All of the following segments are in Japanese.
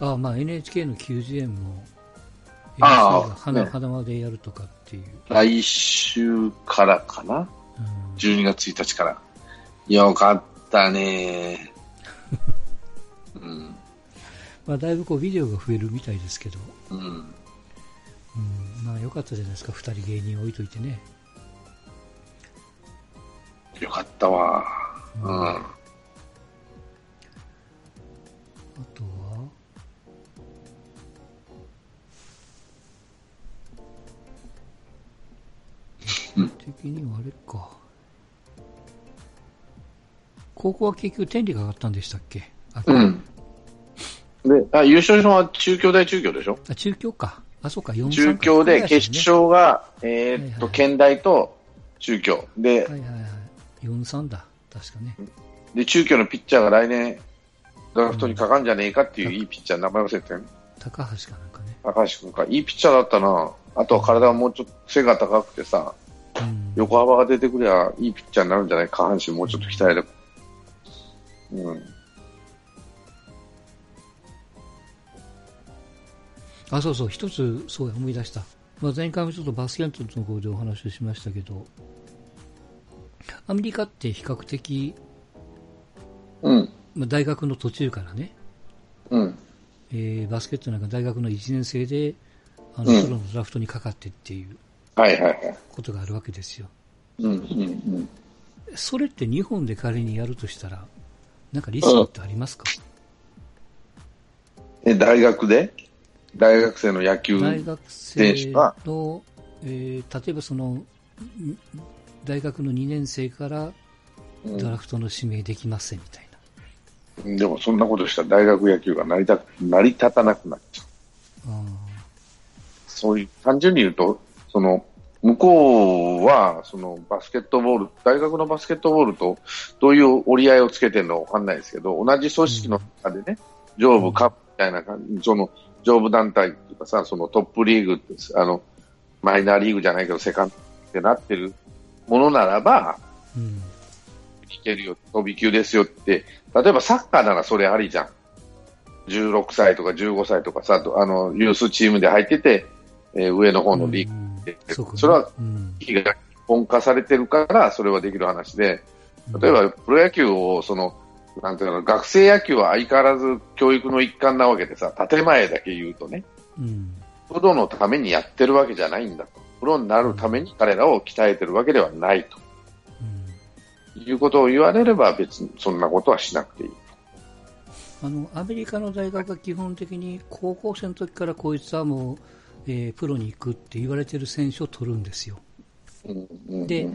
あまあ NHK の90円も、ああ NHK が花,、ね花輪でやるとかっていう。来週からかな？うん、?12 月1日から。よかったね うん。まあ、だいぶこうビデオが増えるみたいですけど、うん。うん、まあよかったじゃないですか、二人芸人置いといてね。よかったわ。うん。あと的にはあれか。高校は結局天理が上がったんでしたっけ？あ,、うん。で、あ、優勝したのは中京大中京でしょ？あ中京か。あ、そうか、4中京で決勝が、えーっと、県大と中京。で、はいはいはい。4-3だ。確かね。で、中京のピッチャーが来年、ドラフトにかかんじゃねえかっていういいピッチャー、名前忘れてたよね。高橋かなんかね。高橋君か。いいピッチャーだったな。あとは体がもうちょっと背が高くてさ、うん。横幅が出てくりゃいいピッチャーになるんじゃない？下半身もうちょっと鍛えれば。うん。あ、そうそう、一つ、そうや、思い出した。まあ、前回もちょっとバスケットの方でお話をしましたけど、アメリカって比較的、うん。まあ、大学の途中からね、うん。えーバスケットなんか大学の1年生で、あの、うんプロのドラフトにかかってっていうはいはいはい。ことがあるわけですよ。うん。うん。それって日本で仮にやるとしたら、なんかリスクってありますか、え、大学で？大学生の野球。大学選生の、えー例えばその、ん大学の2年生からうんドラフトの指名できませんみたいな。でもそんなことしたら大学野球が成り立成り立たなくなっちゃう。あそういう、単純に言うと、その、向こうは、そのバスケットボール、大学のバスケットボールとどういう折り合いをつけてるのかわかんないですけど、同じ組織の中でね、上部、カップみたいな感じ、その上部団体っていうかさ、そのトップリーグって、あの、マイナーリーグじゃないけど、セカンドってなってるものならば、ーうん。いけるよ、飛び級ですよって、例えばサッカーならそれありじゃん。16歳とか15歳とかさ、あの、ユースチームで入ってて、えー上の方のリーグうんで、そうかそれはうん機が一本化されてるから、それはできる話で、例えばプロ野球を、その、なんていうの、学生野球は相変わらず教育の一環なわけでさ、建前だけ言うとね、うん。プロのためにやってるわけじゃないんだと。プロになるために彼らを鍛えてるわけではないと。うんいうことを言われれば別にそんなことはしなくていい。あの、アメリカの大学は基本的に高校生の時からこいつはもう、えープロに行くって言われてる選手を取るんですよ。で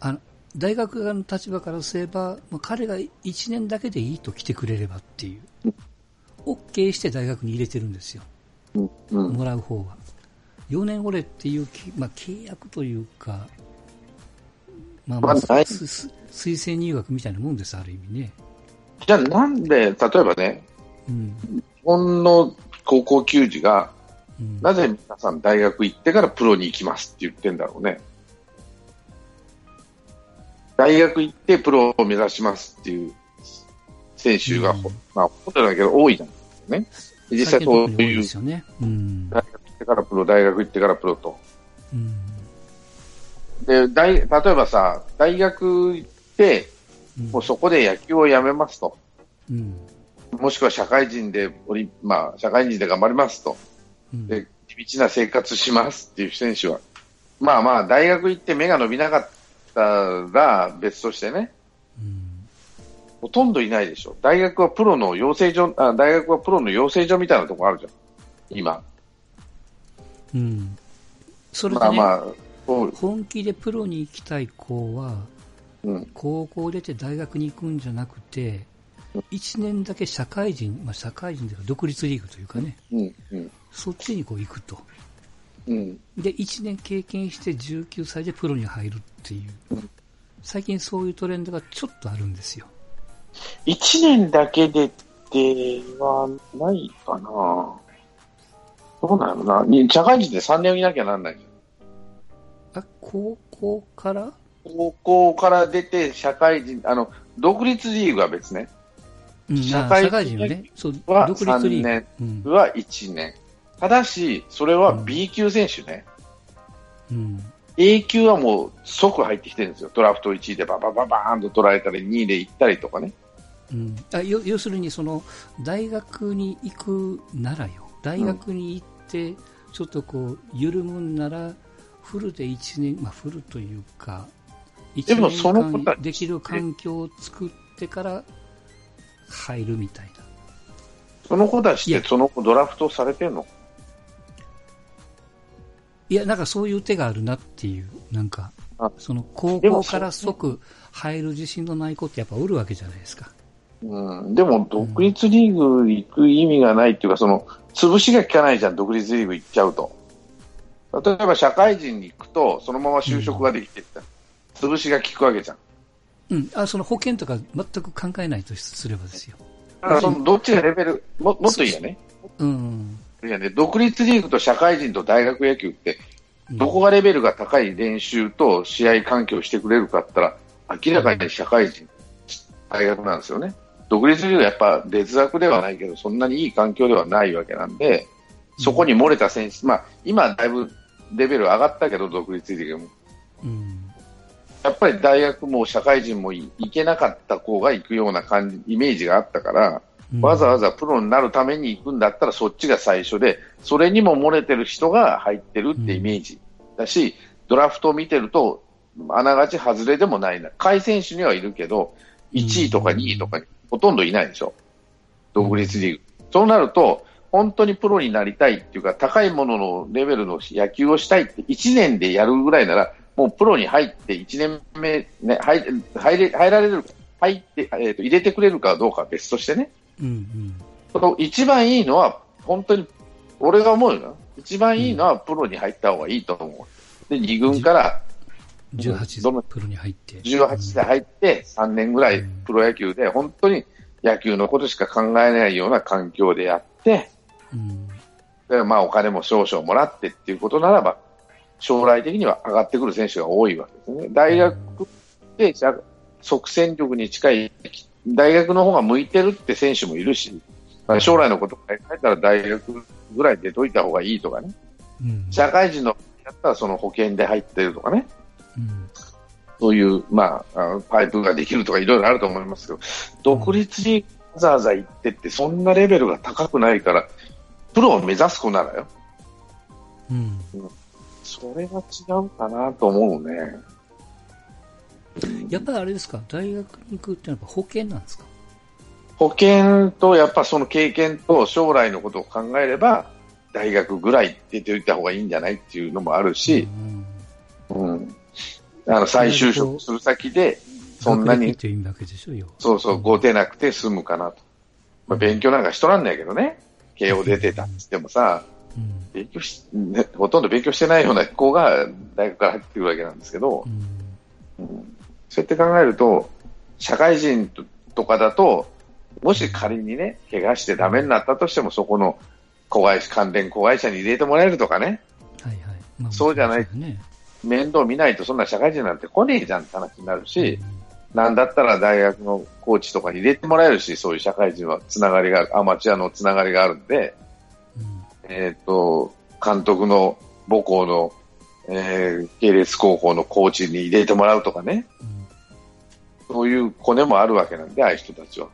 あの大学側の立場からすれば、まあ、彼が1年だけでいいと来てくれればっていう、OK して大学に入れてるんですよ、もらう方は。4年俺っていうき、まあ、契約というか、まあまあ、推薦入学みたいなもんです、ある意味ね。じゃあなんで、例えばね、うん。日本の高校球児が、うん、なぜ皆さん大学行ってからプロに行きますって言ってんだろうね。大学行ってプロを目指しますっていう選手が、うんまあ、ほとんどだけど多いじゃん。ね。実際そういいう。大学行ってからプロ、大学行ってからプロと。うん。で、大、例えばさ、大学行って、うんもうそこで野球をやめますと。うん。もしくは社会人でまあ、社会人で頑張りますと。うん。で、地道な生活しますっていう選手は、まあまあ、大学行って目が伸びなかったら別としてね、うん。ほとんどいないでしょ。大学はプロの養成所、あ大学はプロの養成所みたいなとこあるじゃん。今。うん。それでね、まあまあ、本気でプロに行きたい子は、うん、高校出て大学に行くんじゃなくて、1年だけ社会人、まあ、社会人というか独立リーグというかね、うん、うん、そっちにこう行くと。うん。で、1年経験して19歳でプロに入るっていう。最近そういうトレンドがちょっとあるんですよ。一年だけでってはないかなどうなのなに社会人で3年いなきゃなんない。あ、高校から？高校から出て社会人、あの、独立リーグは別ね。うん、社会人はね、そう、は独立リー3グ。年は1年。ただし、それは B 級選手ね。うん。A 級はもう即入ってきてるんですよ。ドラフト1位でババババーンと取られたり、2位で行ったりとかね。うん、あよ要するにその大学に行くならよ大学に行ってちょっとこう緩むんならフルで1年、まあ、フルというか1でもその年間できる環境を作ってから入るみたいなその子たちってその子ドラフトされてんの？いやなんかそういう手があるなっていうなんかあその高校から即入る自信のない子ってやっぱおるわけじゃないですかうん、でも、独立リーグ行く意味がないっていうか、その、潰しが効かないじゃん、独立リーグ行っちゃうと。例えば、社会人に行くと、そのまま就職ができてった。潰しが効くわけじゃん。うん、あその保険とか全く考えないとすればですよ。だから、その、どっちがレベル、も、もっといいよね。うん。いやね、独立リーグと社会人と大学野球って、どこがレベルが高い練習と試合環境をしてくれるかって言ったら、明らかに社会人、大学なんですよね。独立リーグはやっぱ劣悪ではないけど、そんなにいい環境ではないわけなんで、そこに漏れた選手、まあ、今だいぶレベル上がったけど、独立リーグも。うん。やっぱり大学も社会人もい行けなかった子が行くような感じ、イメージがあったから、うんわざわざプロになるために行くんだったらそっちが最初で、それにも漏れてる人が入ってるってイメージだし、ドラフトを見てると、あながち外れでもないな。下位選手にはいるけど、1位とか2位とかにほとんどいないでしょ。独立リーグ。そうなると、本当にプロになりたいっていうか、高いもののレベルの野球をしたいって、1年でやるぐらいなら、もうプロに入って1年目、ね、入入れ入られる、入って、えーと、入れてくれるかどうかは別としてね。うんうん。その一番いいのは、本当に、俺が思うよ。一番いいのはプロに入った方がいいと思う。で、2軍から18どのでプロに入って。18で入って3年ぐらいプロ野球で本当に野球のことしか考えないような環境でやって、うん。でまあお金も少々もらってっていうことならば、将来的には上がってくる選手が多いわけですね。大学でじゃ即戦力に近い、大学の方が向いてるって選手もいるし、まあ将来のこと考えたら大学ぐらい出といた方がいいとかね。うん。社会人のやったらその保険で入ってるとかね。うん。そういう、まあ、パイプができるとかいろいろあると思いますけど、独立リーグわざわざ行ってって、そんなレベルが高くないから、プロを目指す子ならよ。うん。それが違うかなと思うね。やっぱりあれですか、大学に行くってのはやっぱ保険なんですか？保険とやっぱその経験と将来のことを考えれば、大学ぐらい出ておいた方がいいんじゃないっていうのもあるし、うんうん。あの、再就職する先で、そんなに。そうそう、ごてなくて済むかなと。まあ、勉強なんかしとらんないけどね。慶応出てたって言ってもさ、うん。勉強し、ね、ほとんど勉強してないような子が大学から入ってくるわけなんですけどう、ん。そうやって考えると、社会人とかだと、もし仮にね、怪我してダメになったとしても、そこの子会社、関連子会社に入れてもらえるとかね、はいはい。まあそうじゃないね。面倒見ないとそんな社会人なんて来ねえじゃんって話になるし、なんだったら大学のコーチとかに入れてもらえるし、そういう社会人はつながりが、アマチュアのつながりがあるんで、うん。えっ、と、監督の母校の、えー系列高校のコーチに入れてもらうとかね、うんそういうコネもあるわけなんで、ああいう人たちは。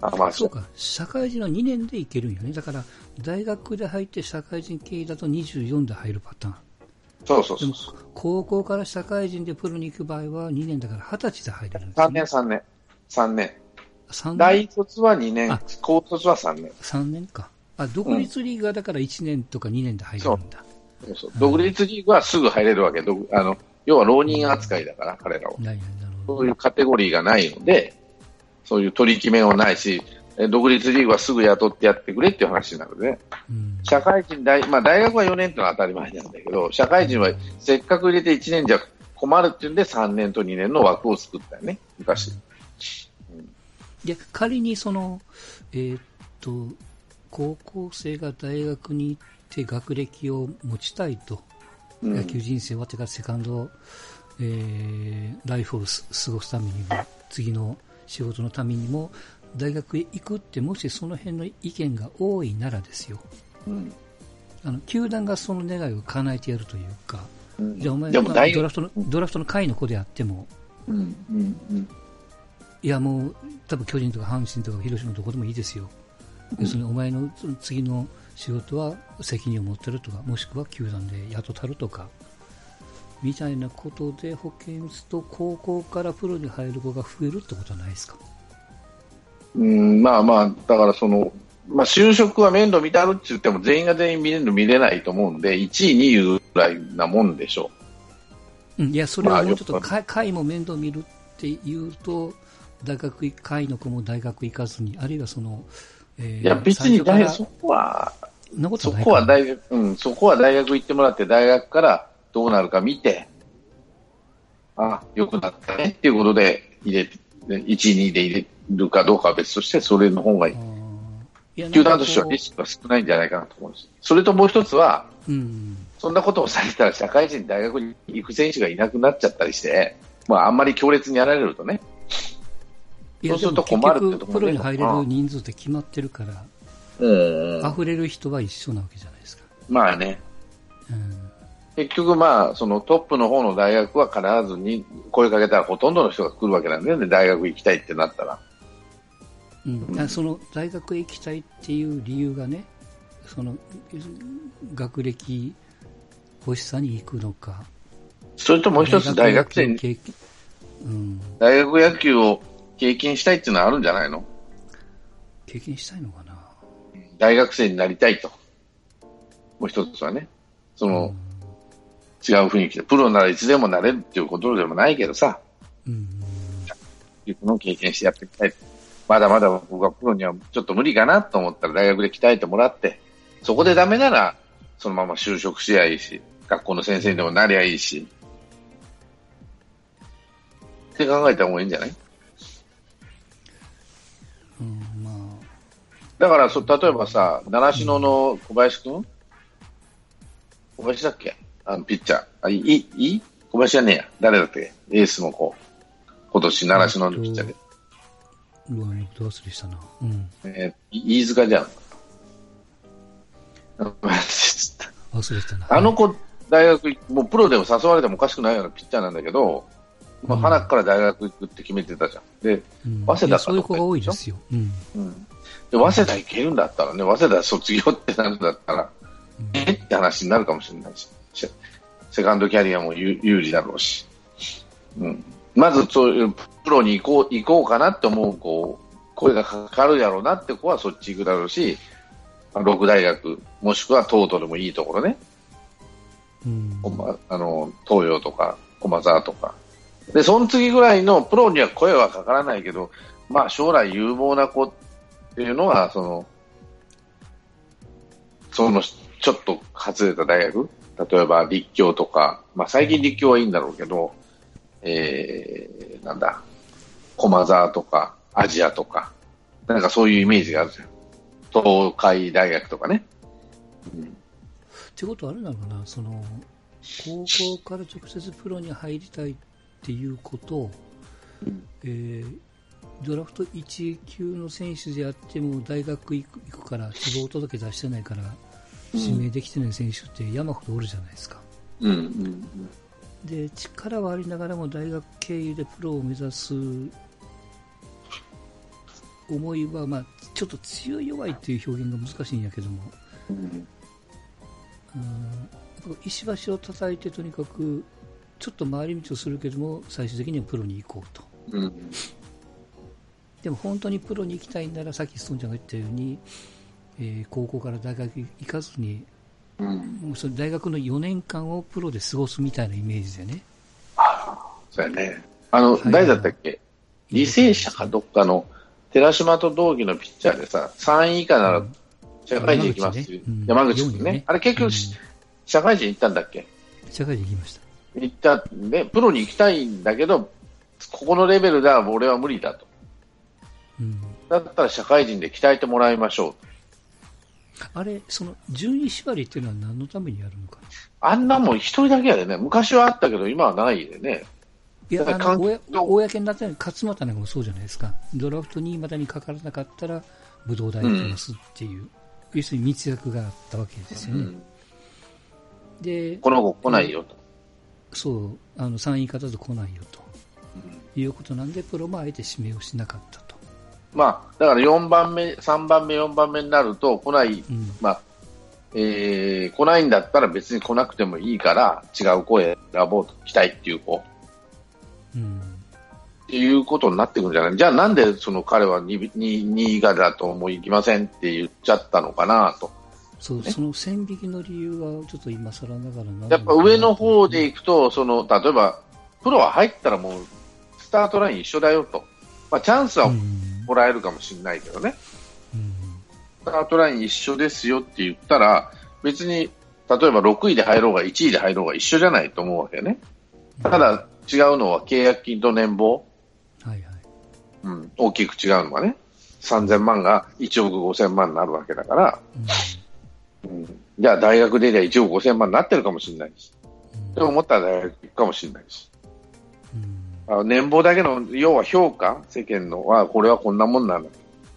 アマチュそうか、社会人は2年でいけるんよね。だから、大学で入って社会人経営だと24で入るパターン。ア。そうそうそうそう。、高校から社会人でプロに行く場合は2年だから20歳で入れるんです3ね。年、3年。3年。3年。大卒は2年あ、高卒は3年。3年か。あ、独立リーグはだから1年とか2年で入れるんだ。そうそう独立リーグはすぐ入れるわけ。どあの要は浪人扱いだから、彼らは。そういうカテゴリーがないので、そういう取り決めもないし、え独立リーグはすぐ雇ってやってくれっていう話になるね。うん。社会人大、まあ大学は4年ってのは当たり前なんだけど、社会人はせっかく入れて1年じゃ困るっていうんで3年と2年の枠を作ったよね、昔。で、仮にその、えーっと、高校生が大学に行って学歴を持ちたいと、うん野球人生終わってからセカンド、えーライフをす過ごすためにも、次の仕事のためにも、大学へ行くって、もしその辺の意見が多いならですよ。うん。あの、球団がその願いを叶えてやるというか、うんじゃあお前、でも大ドラフトの、ドラフトの下位の子であっても、うん。うん。うん。いやもう、多分巨人とか阪神とか広島どこでもいいですよ。要するにお前の次の仕事は責任を持ってるとか、もしくは球団で雇ったるとか、みたいなことで保健打つと高校からプロに入る子が増えるってことはないですか？うん、まあまあ、だからその、まあ、就職は面倒見たるって言っても全員が全員見れる見れないと思うんで、1位、2位ぐらいなもんでしょう。ん、いや、それはもうちょっと会会も面倒見るっていうと、大学行会の子も大学行かずに、あるいはその、えう。いや、別に大学、そそこは、そこは大学、うん、そこは大学行ってもらって、大学からどうなるか見て、あ、良くなったねっていうことで入れて、1位、2位で入れるかどうかは別として、それの方がいい。球団としてはリスクが少ないんじゃないかなと思うんです。それともう一つは、ううん、そんなことをされたら社会人、大学に行く選手がいなくなっちゃったりして、まあ、あんまり強烈にやられるとね、そうすると困るってところねプロに入れる人数って決まってるから、うん。溢れる人は一緒なわけじゃないですか。まあね、うん結局、まあ、そのトップの方の大学は必ずに声かけたらほとんどの人が来るわけなんだよね、大学行きたいってなったら。うん。うん。あその大学へ行きたいっていう理由がね、その学歴欲しさに行くのか、それともう一つ大学生に、経験うん、大学野球を経験したいっていうのはあるんじゃないの？経験したいのかな。大学生になりたいと。もう一つはね、その、違う雰囲気で、プロならいつでもなれるっていうことでもないけどさ、うん。いうのを経験してやっていきたい。まだまだ僕はプロにはちょっと無理かなと思ったら大学で鍛えてもらって、そこでダメならそのまま就職しりゃいいし、学校の先生にでもなりゃいいし、って考えた方がいいんじゃない？うんまあ。だからそ、例えばさ、習志野の小林くん？小林だっけ？あの、ピッチャー。あ、いい、いい？小林じゃねえや。誰だっけエースの子。今年習志野のピッチャーで。うわ、よく忘れしたな。うん。えー、い飯塚じゃん。忘れてたな。あの子、大学行く、もうプロでも誘われてもおかしくないようなピッチャーなんだけど、まあ、うん花から大学行くって決めてたじゃん。で、うん早稲田そういう子が多いですよ。うん。うん。で、早稲田行けるんだったらね、早稲田卒業ってなるんだったら、うんえ？って話になるかもしれないし、セセカンドキャリアも有有利だろうし。うん。まず、そういう、プロに行こう、行こうかなって思う、こう、声がかかるやろうなって子はそっち行くだろうし、まあ六大学、もしくは東都でもいいところね。うんあの東洋とか駒沢とかでその次ぐらいのプロには声はかからないけど、まあ、将来有望な子っていうのはそのそのちょっと外れた大学例えば立教とか、まあ、最近立教はいいんだろうけど、えー、なんだ駒沢とかアジアとかなんかそういうイメージがあるじゃん。東海大学とかね、うん。ってことはあれなのかな、その高校から直接プロに入りたいっていうこと、えードラフト1級の選手であっても大学行く行くから希望届出してないから指名できてない選手って山ほどおるじゃないですか。うんうんで力はありながらも大学経由でプロを目指す思いは、まあ、ちょっと強い弱いっていう表現が難しいんやけども、うん。うん。石橋を叩いてとにかくちょっと回り道をするけども最終的にはプロに行こうと。うん。でも本当にプロに行きたいならさっきストンちゃんが言ったように、えー高校から大学行かずにうん。もうその大学の4年間をプロで過ごすみたいなイメージでね。そうやね。あの、はい。誰だったっけ？履正社かどっかの寺島と同期のピッチャーでさ、3位以下なら社会人行きますね。うん。山口君ね。ね。あれ結局、うん。社会人行ったんだっけ？社会人行きました。行ったんで、プロに行きたいんだけど、ここのレベルでは俺は無理だと。うん。だったら社会人で鍛えてもらいましょう。あれその順位縛りっていうのは何のためにやるのか？あんなもん一人だけやでね。昔はあったけど今はないでね。いや、あの、公になった勝俣なんかもそうじゃないですか。ドラフト2位までにかからなかったら、武道大行きますっていう、要するに密約があったわけですよね。うんで、この子来ないよと。そう、あの、3位方と来ないよということなんで、プロもあえて指名をしなかったと。まあ、だから4番目、3番目、4番目になると来ない、うん。まあ、えー、来ないんだったら別に来なくてもいいから違う子選ぼうと、来たいっていう子。うん。っていうことになってくるんじゃない？じゃあなんでその彼は 2, 2, 2位以下だともう行きませんって言っちゃったのかなと。そう、その線引きの理由は、ちょっと今更ながらやっぱ上の方で行くと、その、例えば、プロは入ったらもう、スタートライン一緒だよと。まあ、チャンスはうんもらえるかもしれないけどね。うんスタートライン一緒ですよって言ったら、別に、例えば6位で入ろうが1位で入ろうが一緒じゃないと思うわけね。ただ、違うのは契約金と年俸。はいはい。うん、大きく違うのはね。3000万が1億5000万になるわけだから、うん、じゃあ大学出りゃ1億5000万になってるかもしれないし。うんでも思ったら大学行くかもしれないし。あの年俸だけの、要は評価、世間のは、これはこんなもんなんだ。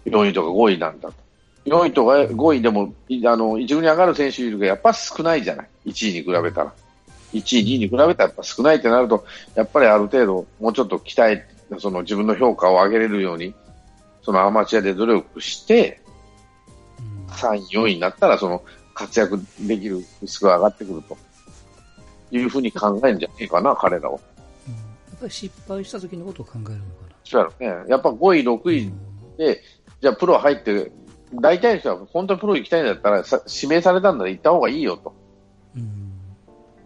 4位とか5位なんだと。4位とか5位でも、あの、一軍に上がる選手いるがやっぱ少ないじゃない。1位に比べたら。1位、2位に比べたらやっぱ少ないってなると、やっぱりある程度、もうちょっと鍛え、その自分の評価を上げれるように、そのアマチュアで努力して、3位、4位になったら、その活躍できるリスクが上がってくると。いうふうに考えるんじゃねえかな、彼らは。ぱり失敗した時のことを考えるのかな。そうやろね。やっぱ5位、6位で、じゃあプロ入って、大体の人は本当にプロ行きたいんだったら、さ指名されたんだら行った方がいいよと。うん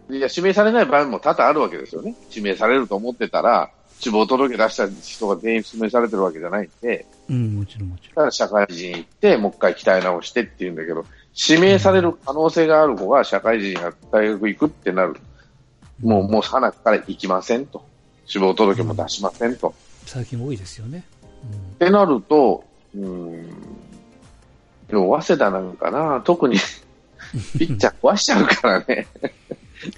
でいや指名されない場合も多々あるわけですよね。指名されると思ってたら、死亡届出した人が全員指名されてるわけじゃないんで、うん、もちろんもちだから社会人行って、もう一回鍛え直してって言うんだけど、指名される可能性がある子が社会人や大学行くってなる。ろん。もう、もう花から行きませんと。死亡届も出しませんと。最近多いですよね。ってなると、うーん、でも早稲田なんかな、特に ピッチャー壊しちゃうからね。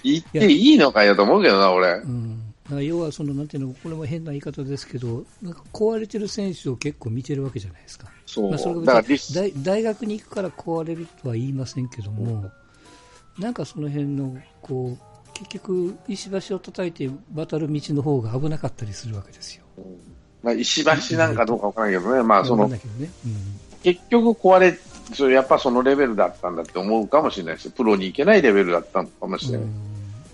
行っていいのかよと思うけどな、俺。うん。要は、その、なんていうの、これも変な言い方ですけど、なんか壊れてる選手を結構見てるわけじゃないですか。そう。大大学に行くから壊れるとは言いませんけども、なんかその辺の、こう、結局、石橋を叩いて渡る道の方が危なかったりするわけですよ。まあ、石橋なんかどうかわからないけどね、まあ、そのわかん。結局壊れ、それやっぱそのレベルだったんだって思うかもしれないですプロに行けないレベルだったのかもしうん。れない。うん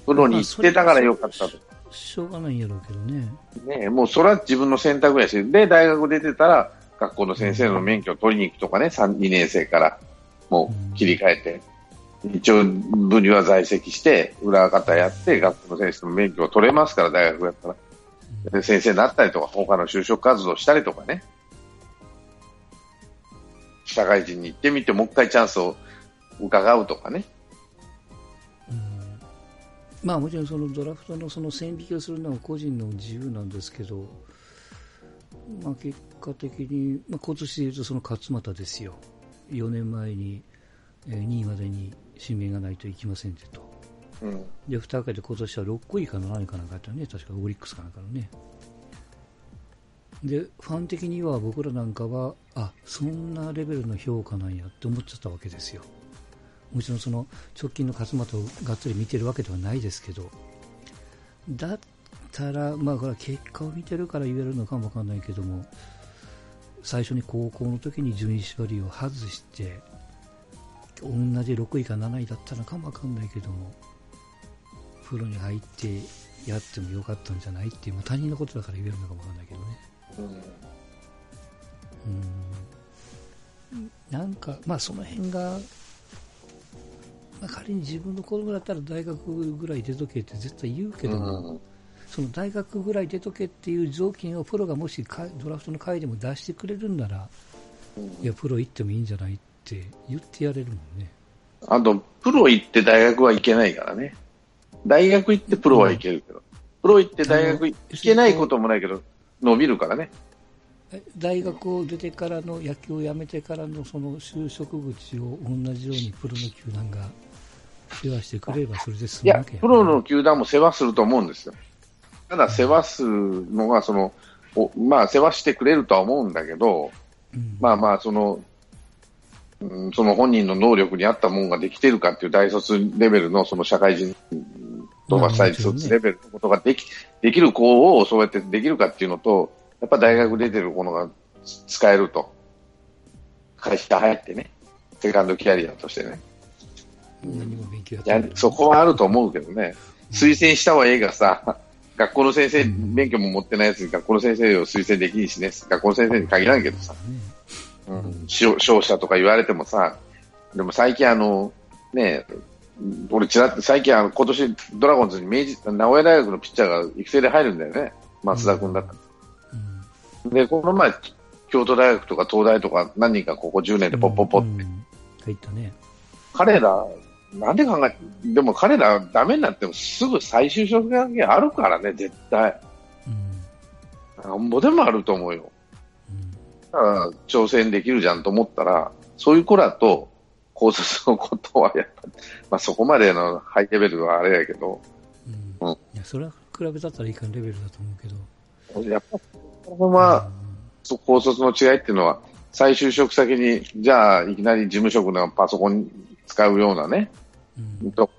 プロに行ってたからよかったと。しょうがないんやろうけどね。ねもうそれは自分の選択やし、で、大学出てたら、学校の先生の免許を取りに行くとかね、3、2年生から、もう切り替えて、一応部には在籍して、裏方やって、学校の先生の免許を取れますから、大学やったら。で先生になったりとか、他の就職活動したりとかね。社会人に行ってみて、もう一回チャンスを伺うとかね。うんまあもちろんそのドラフトのその線引きをするのは個人の自由なんですけど、まあ、結果的に、まあ、今年でいうとその勝俣ですよ、4年前に、えー2位までに指名がないといきませんってと、うん。で蓋開けて今年は6位か7位かなんかやったよね、確かオリックスかなんかのね。でファン的には僕らなんかはあそんなレベルの評価なんやって思っちゃったわけですよ。もちろんその直近の勝俣をがっつり見てるわけではないですけど、だったら、まあ、これは結果を見てるから言えるのかもわかんないけども、最初に高校の時に順位縛りを外して、同じ6位か7位だったのかもわかんないけども、プロに入ってやってもよかったんじゃないっていう、まあ、他人のことだから言えるのかもわかんないけどね。うん。なんか、まあその辺が、まあ、仮に自分の子供だったら大学ぐらい出とけって絶対言うけども、うん。その大学ぐらい出とけっていう条件をプロがもしかドラフトの会でも出してくれるんなら、いや、プロ行ってもいいんじゃないって言ってやれるもんね。あと、プロ行って大学は行けないからね。大学行ってプロは行けるけど。プロ行って大学行けないこともないけど、伸びるからね。え大学を出てからの野球を辞めてからのその就職口を同じようにプロの球団が世話してくれればそれで済むわけ、やプロの球団も世話すると思うんですよ。ただ世話すのが、その、おまあ、世話してくれるとは思うんだけど、うんまあまあ、その、うんその本人の能力に合ったものができてるかっていう大卒レベルのその社会人とかまあ大卒レベルのことができできる子をそうやってできるかっていうのと、やっぱ大学出てるものが使えると。会社入ってね。セカンドキャリアとしてね。何も勉強やそこはあると思うけどね。推薦したはええがさ、学校の先生、免許も持ってないやつに学校の先生を推薦できんしね。学校の先生に限らんけどさ。ねうん、商商社とか言われてもさ、でも最近あの、ね、俺ちらっと最近あの今年ドラゴンズに明治、名古屋大学のピッチャーが育成で入るんだよね。松田君だったら。うんで、この前、京都大学とか東大とか何人かここ10年でポッポッポって、うん入ったね。彼ら、なんで考え、でも彼らダメになってもすぐ再就職関係あるからね、絶対。うんなんぼでもあると思うよ。うんだから挑戦できるじゃんと思ったら、そういう子らと高卒のことはやっぱ、まあそこまでのハイレベルはあれやけど、うん。うん。いやそれは比べたったらいかんレベルだと思うけど。やっぱ、このまま、そう高卒の違いっていうのは、再就職先に、じゃあ、いきなり事務職のパソコン使うようなね、うん。と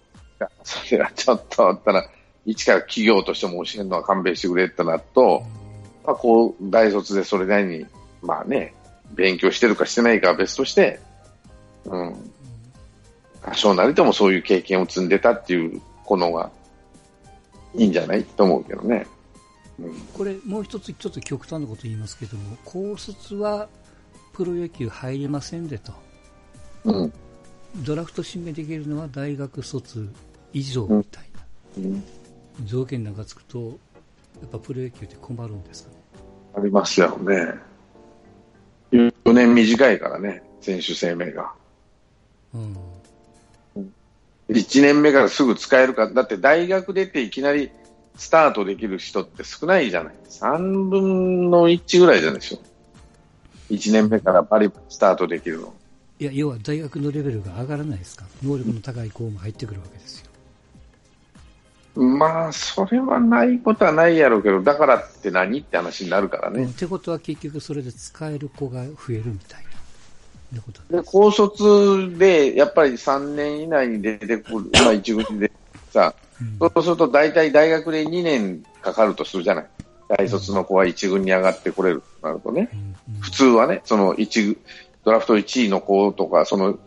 それはちょっとあったら、一から企業としても教えるのは勘弁してくれってなると、まあ、こう、大卒でそれなりに、まあね、勉強してるかしてないかは別として、うん、多少なりともそういう経験を積んでたっていう子のがいいんじゃないと思うけどね。うんこれ、もう一つちょっと極端なこと言いますけども、高卒はプロ野球入れませんでと。うんドラフト指名できるのは大学卒以上みたいなうん条件なんかつくと、やっぱプロ野球って困るんですかね。ありますよね。4年短いからね、選手生命が。うん。1年目からすぐ使えるか、だって大学出ていきなりスタートできる人って少ないじゃない。3分の1ぐらいじゃないでしょ。1年目からバリバリスタートできるの。いや、要は大学のレベルが上がらないですか。能力の高い子も入ってくるわけですよ。まあ、それはないことはないやろうけど、だからって何って話になるからね。うんってことは結局それで使える子が増えるみたいな。で。高卒で、やっぱり3年以内に出てくる、まあ一軍でさ、うんそうすると大体大学で2年かかるとするじゃない。大卒の子は一軍に上がってこれるとなるとね。うんうん普通はね、その一軍、ドラフト1位の子とか、その、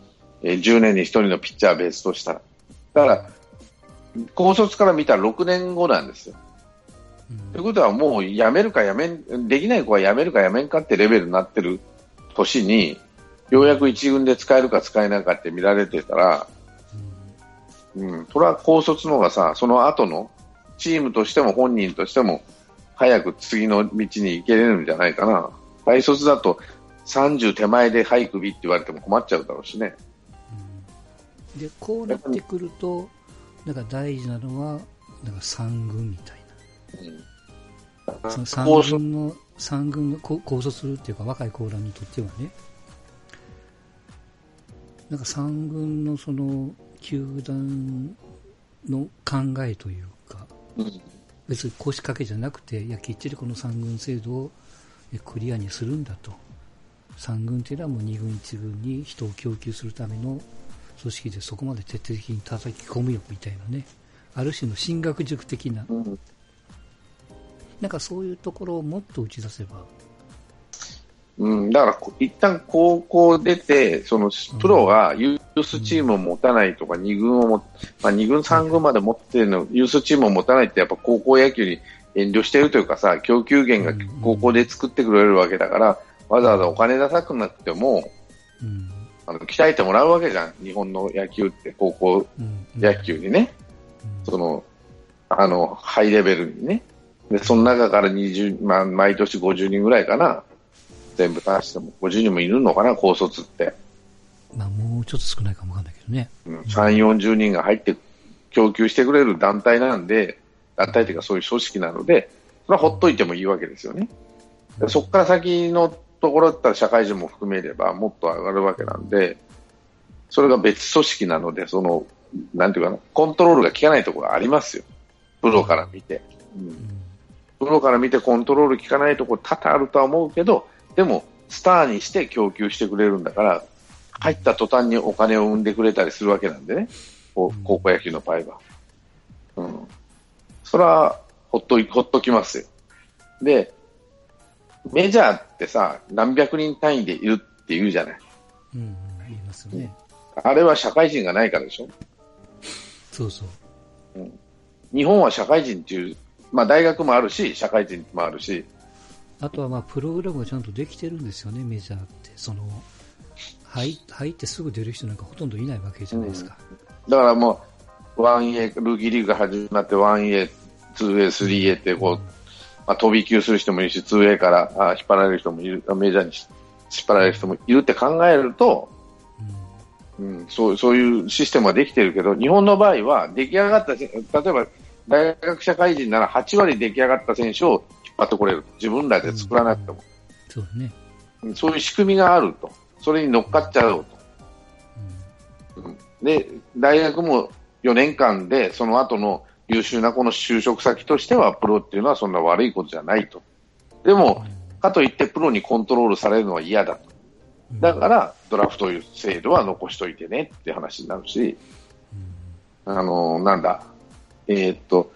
えー10年に1人のピッチャーベースとしたら。だから、高卒から見たら6年後なんですよ。うんということはもう辞めるか辞めん、できない子は辞めるか辞めんかってレベルになってる年に、ようやく一軍で使えるか使えないかって見られてたら、うん、それは高卒の方がさ、その後のチームとしても本人としても、早く次の道に行けれるんじゃないかな。大卒だと30手前ではい首って言われても困っちゃうだろうしね。で、こうなってくると、なんか大事なのは、なんか三軍みたいな。その三軍の、三軍のこ高卒するっていうか若いコーラーにとってはね、なんか三軍のその球団の考えというか、うん別に腰掛けじゃなくて、いや、きっちりこの三軍制度をえクリアにするんだと。三軍っていうのはもう二軍一軍に人を供給するための組織でそこまで徹底的に叩き込むよみたいなね。ある種の進学塾的な、うんなんかそういうところをもっと打ち出せば、うん、だからこ、一旦高校出て、そのプロがユースチームを持たないとか、二軍をも、まあ、二軍、三軍まで持ってるの、ユースチームを持たないって、やっぱ高校野球に遠慮してるというかさ、供給源が高校で作ってくれるわけだから、わざわざお金出さくなくても、うん。あの、鍛えてもらうわけじゃん。日本の野球って、高校うん。野球にね。うんその、あの、ハイレベルにね。で、その中から20、まあ、毎年50人ぐらいかな。全部足しても50人もいるのかな、高卒って。まあもうちょっと少ないかもわかんないけどね。うん、3、40人が入って供給してくれる団体なんで、団体というかそういう組織なので、それはほっといてもいいわけですよね。でそこから先のところだったら社会人も含めればもっと上がるわけなんで、それが別組織なので、その、なんていうかな、コントロールが効かないところがありますよ。プロから見て。うんプロから見てコントロール効かないところ多々あるとは思うけど、でも、スターにして供給してくれるんだから、入った途端にお金を生んでくれたりするわけなんでね、高校野球の場合は。うん。それは、ほっと、ほっときますよ。で、メジャーってさ、何百人単位でいるって言うじゃない。うん、言いますね。あれは社会人がないからでしょそうそう。うん。日本は社会人っていう、まあ大学もあるし、社会人もあるし。あとはまあプログラムがちゃんとできてるんですよね、メジャーって。その、入入ってすぐ出る人なんかほとんどいないわけじゃないですか。うん、だからもう、1A、ルーキーリーグが始まって 1A、2A、3A ってこう、うんまあ、飛び級する人もいるし、2A からあ引っ張られる人もいる、メジャーに引っ張られる人もいるって考えると、うん、そうそういうシステムはできてるけど、日本の場合は出来上がった、例えば大学社会人なら8割出来上がった選手を引っ張ってこれる。自分らで作らなくても。そうね。そういう仕組みがあると。それに乗っかっちゃうと。うん、で、大学も4年間でその後の優秀なこの就職先としては、プロっていうのはそんな悪いことじゃないと。でも、かといってプロにコントロールされるのは嫌だと。だから、ドラフトいう制度は残しといてねって話になるし、あの、なんだ、えー、っと、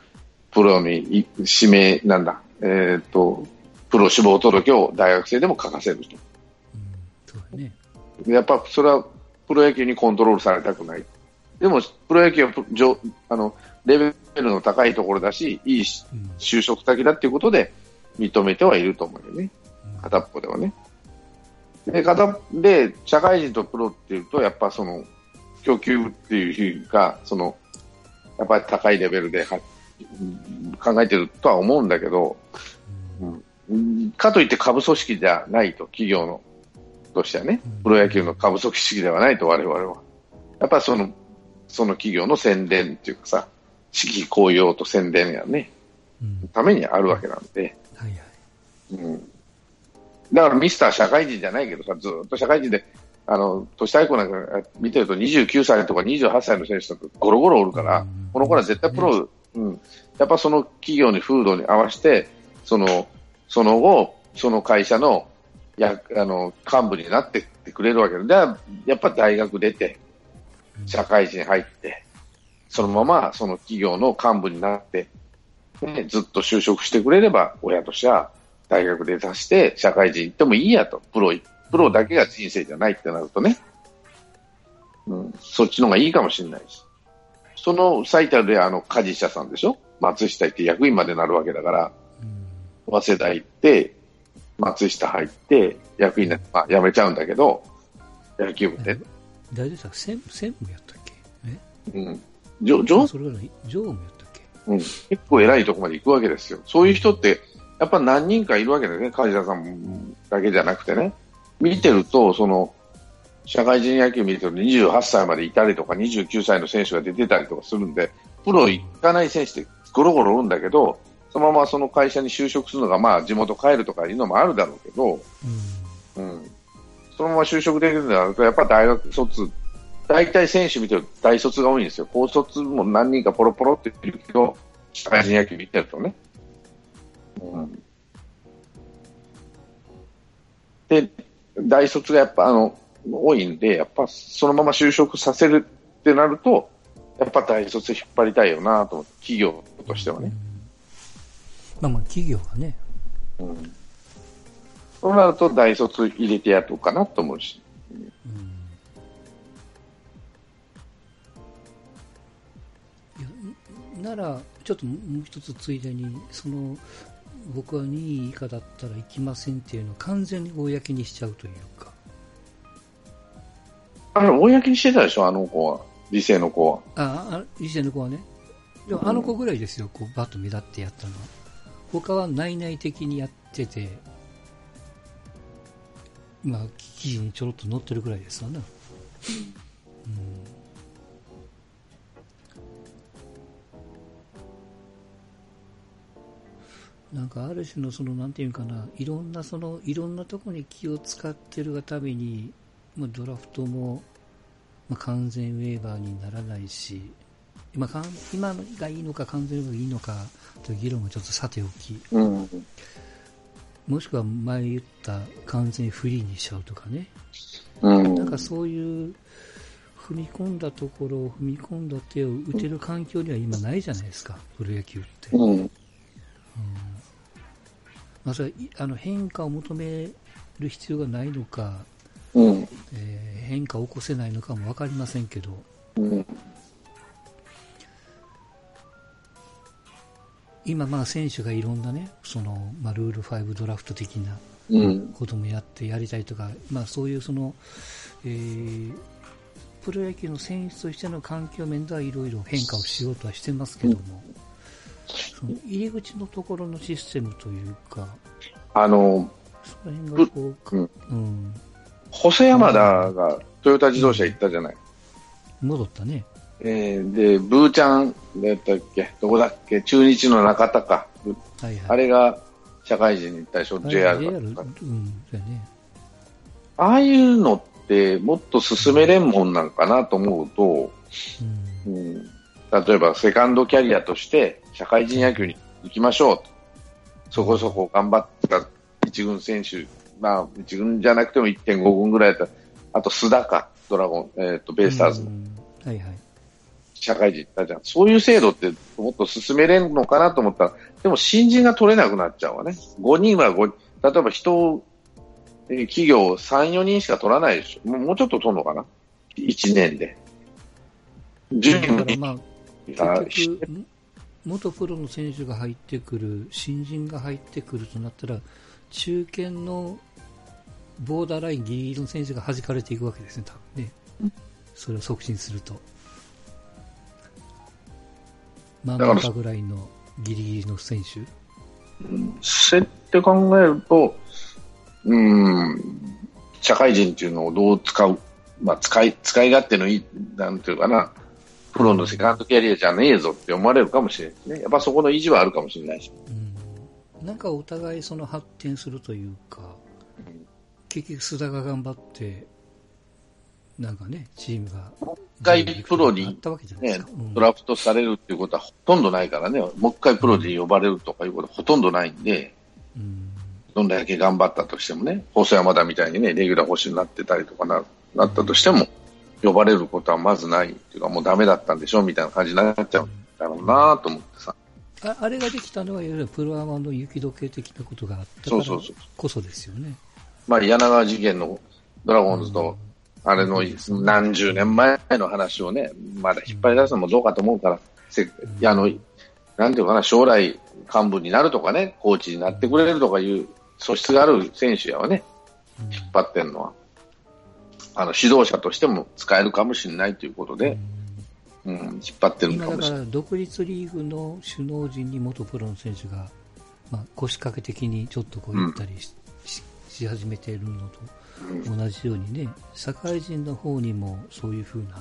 プロに指名、なんだ、えー、っと、プロ志望届を大学生でも書かせると。うんね、やっぱそれはプロ野球にコントロールされたくない。でも、プロ野球はあのレベルの高いところだし、いい就職先だっていうことで認めてはいると思うよね。片っぽではね。で、片で、社会人とプロっていうと、やっぱその、供給っていうか、その、やっぱり高いレベルで考えてるとは思うんだけど、うん、かといって株組織じゃないと、企業のとしてはね、プロ野球の株組織ではないと、我々は。やっぱその、その企業の宣伝っていうかさ、地域公用と宣伝やね、うん、ためにあるわけなんで、はいはい。うん、だからミスター社会人じゃないけどさ、ずっと社会人で、あの、都市対抗なんか見てると29歳とか28歳の選手とかゴロゴロおるから、うん、この子は絶対プロ、うん、やっぱその企業に風土に合わせて、その、その後、その会社のやあの幹部になってってくれるわけで、やっぱ大学出て、社会人入って、そのままその企業の幹部になって、ね、ずっと就職してくれれば、親としては大学で出して社会人行ってもいいやと、プロ、プロだけが人生じゃないってなるとね、うん、そっちの方がいいかもしれないし。その最たるであの、梶下さんでしょ？松下行って役員までなるわけだから、早稲田行って、松下入って、役員になって、まあ、辞めちゃうんだけど、野球部で。大丈夫ですか？専務やったっけ？うん。常常それぐらい常務やったっけ？うん。結構偉いところまで行くわけですよ。そういう人って、やっぱ何人かいるわけですね。梶田さんだけじゃなくてね。見てると、その、社会人野球見てると28歳までいたりとか29歳の選手が出てたりとかするんで、プロ行かない選手ってゴロゴロおるんだけど、そのままその会社に就職するのが、まあ地元帰るとかいうのもあるだろうけど、うん、うん、そのまま就職できるんだと、やっぱ大学卒大体選手見てると大卒が多いんですよ。高卒も何人かポロポロって言ってるけど、社会人野球見てるとね。うん、で、大卒がやっぱあの多いんで、やっぱそのまま就職させるってなると、やっぱ大卒引っ張りたいよなと企業としてはね。まあまあ企業はね。うん。そうなると大卒入れてやろうかなと思うし。ちょっともう一つついでに、その、僕は2位以下だったら行きませんっていうのを完全に公にしちゃうというか。あれ、公にしてたでしょ、あの子は。理性の子は。ああ、理性の子はね。でもあの子ぐらいですよ、こうバッと目立ってやったのは。他は内々的にやってて、まあ、記事にちょろっと載ってるぐらいですわな。うんなんかある種のそのなんていうかないろんなそのいろんなところに気を使ってるがために、まあ、ドラフトも、まあ、完全ウェーバーにならないし今かん今がいいのか完全がいいのかという議論はちょっとさておき、うん。もしくは前言った完全フリーにしちゃうとかね、うん。なんかそういう踏み込んだところを踏み込んだ手を打てる環境には今ないじゃないですか、プロ野球って。うん。まあ、それいあの変化を求める必要がないのか、うん。えー変化を起こせないのかも分かりませんけど、うん。今、まあ選手がいろんなね、そのまあ、ルール5ドラフト的なうん。こともやってやりたいとか、まあ、そういうその、えープロ野球の選手としての環境面ではいろいろ変化をしようとはしてますけども、入り口のところのシステムというか、あの、その辺がこう、うん。うん、細山田がトヨタ自動車行ったじゃない。戻ったね。えー、で、ブーちゃん、だったっけ？どこだっけ？中日の中田か。はいはい。あれが社会人に行ったでしょ、JR だ JR。うん、ね。ああいうのってもっと進めれんもんなんかなと思うと、うんうん、例えばセカンドキャリアとして社会人野球に行きましょうと。そこそこ頑張った一軍選手、まあ一軍じゃなくても1.5軍ぐらいだった。あと須田か、ドラゴン、えっ、と、ベイスターズのうんはいはい。社会人行ったじゃん。そういう制度ってもっと進めれんのかなと思ったら、でも新人が取れなくなっちゃうわね。5人は5、例えば人を、えー企業3、4人しか取らないでしょ。もうもうちょっと取るのかな ?1 年で。10人だからまあ、元プロの選手が入ってくる、新人が入ってくるとなったら、中堅のボーダーラインギリギリの選手が弾かれていくわけですね、多分ね。それを促進すると。真ん中ぐらいのギリギリの選手。せって考えると、うん、社会人っていうのをどう使う、まあ、使い、使い勝手のいい、なんていうかな、プロのセカンドキャリアじゃねえぞって思われるかもしれないですね。やっぱそこの維持はあるかもしれないし。うん、なんかお互いその発展するというか、結局須田が頑張って、なんかね、チームが。もう一回プロにあったわけじゃないでねドラフトされるっていうことはほとんどないからね、もう一回プロで呼ばれるとかいうことはほとんどないんで、うんどんだけ頑張ったとしてもね、細山田みたいにね、レギュラー星になってたりとかななったとしても、呼ばれることはまずないっていうか、もうダメだったんでしょみたいな感じになっちゃうんだろうなと思ってさ。ああれができたのは、いわゆるプロアマの雪解け的なことがあったからそうそうそう。こそですよね。まあ、柳川事件のドラゴンズと、あれの何十年前の話をね、まだ引っ張り出すのもどうかと思うから、せあの、なんていうかな、将来幹部になるとかね、コーチになってくれるとかいう素質がある選手やはね、うん引っ張ってるのは、あの、指導者としても使えるかもしれないということで、うん、引っ張ってるかかもしれない。ら独立リーグの首脳陣に元プロの選手が、まあ、腰掛け的にちょっとこう言ったりし,し、し始めているのと同じようにね、社会人の方にもそういうふうな、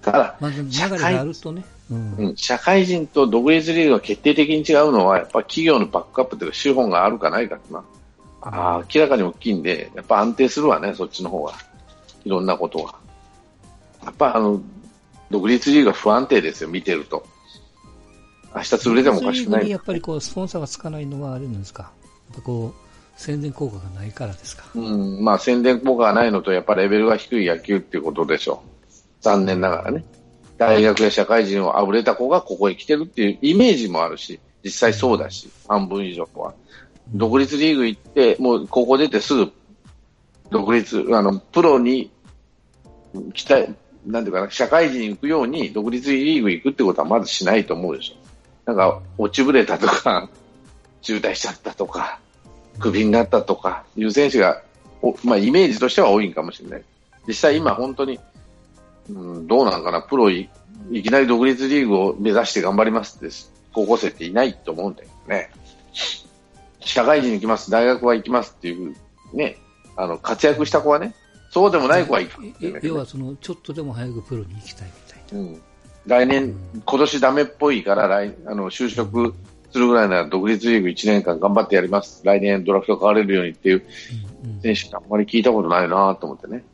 ただ、まず流れ社会があるとね、うんうん、社会人と独立リーグが決定的に違うのは、やっぱ企業のバックアップというか資本があるかないかってな。ああ、明らかに大きいんで、やっぱ安定するわね、そっちの方が。いろんなことが。やっぱあの、独立リーグが不安定ですよ、見てると。明日潰れてもおかしくないや。っぱりこうスポンサーがつかないのはあれなんですか、こう宣伝効果がないからですか？うん、まあ宣伝効果がないのと、やっぱレベルが低い野球っていうことでしょう。残念ながらね。大学や社会人をあぶれた子がここへ来てるっていうイメージもあるし、実際そうだし、半分以上は。独立リーグ行って、もう高校出てすぐ、独立、あの、プロに来たい、なんていうかな、社会人行くように独立リーグ行くってことはまずしないと思うでしょ。なんか、落ちぶれたとか、渋滞しちゃったとか、クビになったとかいう選手が、おまあ、イメージとしては多いんかもしれない。実際今本当に、うん、どうなんかな、プロいいきなり独立リーグを目指して頑張りますって、高校生っていないと思うんだよね。社会人行きます、大学は行きますっていう、ね、あの、活躍した子はね、そうでもない子は行くねえ要はそのちょっとでも早くプロに行きたいみたいな。うん来年、今年ダメっぽいから来、あの、就職するぐらいなら独立リーグ1年間頑張ってやります。来年ドラフト変われるようにっていううんうん選手ってあんまり聞いたことないなと思ってね。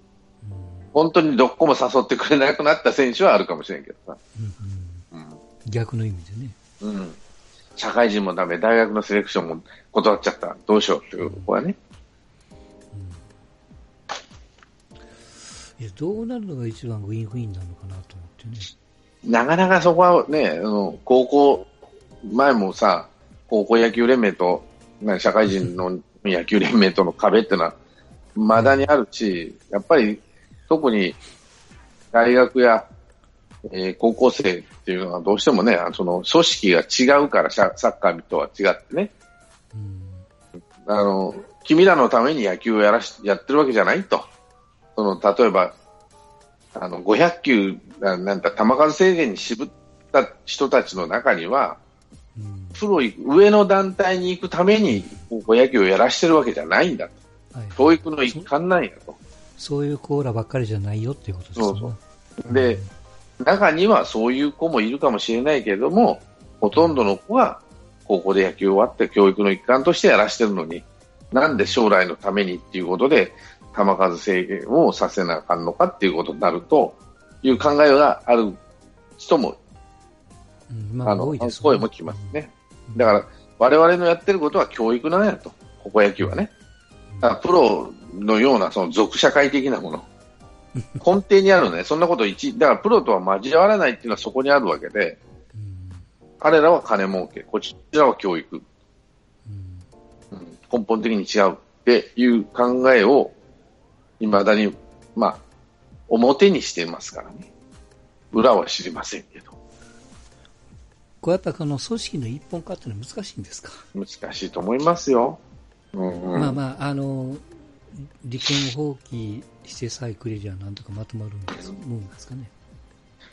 本当にどこも誘ってくれなくなった選手はあるかもしれんけどさ。うんうん逆の意味でね。うん。社会人もダメ、大学のセレクションも断っちゃった。どうしようっていう、ここはね。どうなるのが一番ウィンウィンなのかなと思ってね。なかなかそこはね、あの、高校、前もさ、高校野球連盟と、ね社会人の野球連盟との壁っていうのは、まだにあるし、やっぱり、特に、大学や、えー高校生っていうのはどうしてもね、その、組織が違うから、ササッカーとは違ってね、うん。あの、君らのために野球をやらし、やってるわけじゃないと。その、例えば、あの、500球、ななんだ、球数制限に渋った人たちの中には、うん。プロ上の団体に行くために、高校野球をやらしてるわけじゃないんだと。はい。教育の一環なんやと。そういうコーラばっかりじゃないよっていうことですね。そうそうで、中にはそういう子もいるかもしれないけれども、ほとんどの子は高校で野球終わって教育の一環としてやらしてるのに、なんで将来のためにっていうことで、球数制限をさせなあかんのかっていうことになると、いう考えがある人も、うん、まあ、あの多いです声も聞きますね。だから、我々のやってることは教育なんやと、高校野球はね。だからプロのようなその属社会的なもの。根底にあるね、そんなこと一、だからプロとは交わらないっていうのはそこにあるわけで、うん。彼らは金儲け、こちらは教育、うん。うん根本的に違うっていう考えを、未だに、まあ、表にしてますからね。裏は知りませんけど、これやっぱこの組織の一本化っていうのは難しいんですか、難しいと思いますよ。うんうんまあまあ、あの、利権を放棄してさえくれりゃなんとかまとまるんです、思うんですかね。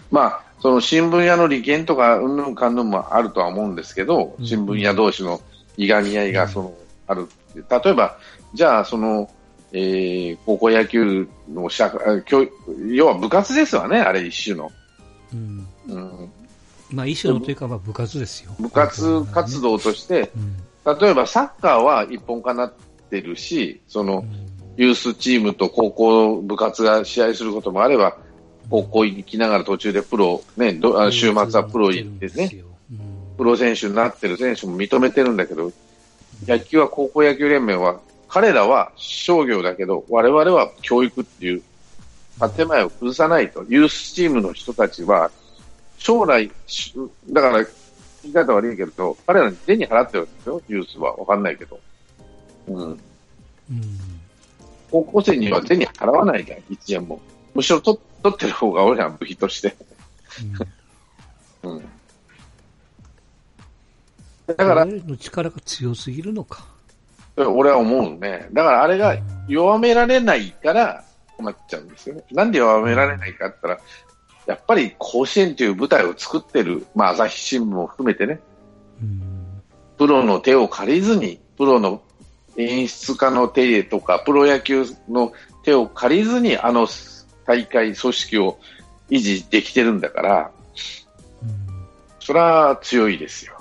まあ、その新聞屋の利権とか、うんぬんかんぬんもあるとは思うんですけど、うん新聞屋同士のいがみ合いがその、ある。例えば、じゃあ、その、えー高校野球の社会要は部活ですわね、あれ一種の。うん。うん、まあ、一種のというか、まあ部活ですよ。部活活動として、うん。例えばサッカーは一本化になってるし、その、ユースチームと高校部活が試合することもあれば、高校行きながら途中でプロ、ね、どあ週末はプロ行ってね、うん。プロ選手になってる選手も認めてるんだけど、野球は高校野球連盟は、彼らは商業だけど、我々は教育っていう建前を崩さないと。ユースチームの人たちは、将来、しだから、言い方悪いけど、彼らに手に払ってるんですよ、ユースは。わかんないけど。うん。うん。高校生には手に払わないじゃん、一円も。むしろ取取ってる方が多いじゃん、部費として。うん。うん。だから、彼の力が強すぎるのか。俺は思うね。だからあれが弱められないから困っちゃうんですよね。なんで弱められないかって言ったら、やっぱり甲子園という舞台を作ってる、まあ朝日新聞も含めてね、うん。プロの手を借りずに、プロの演出家の手とか、プロ野球の手を借りずに、あの大会組織を維持できてるんだから、うん。それは強いですよ。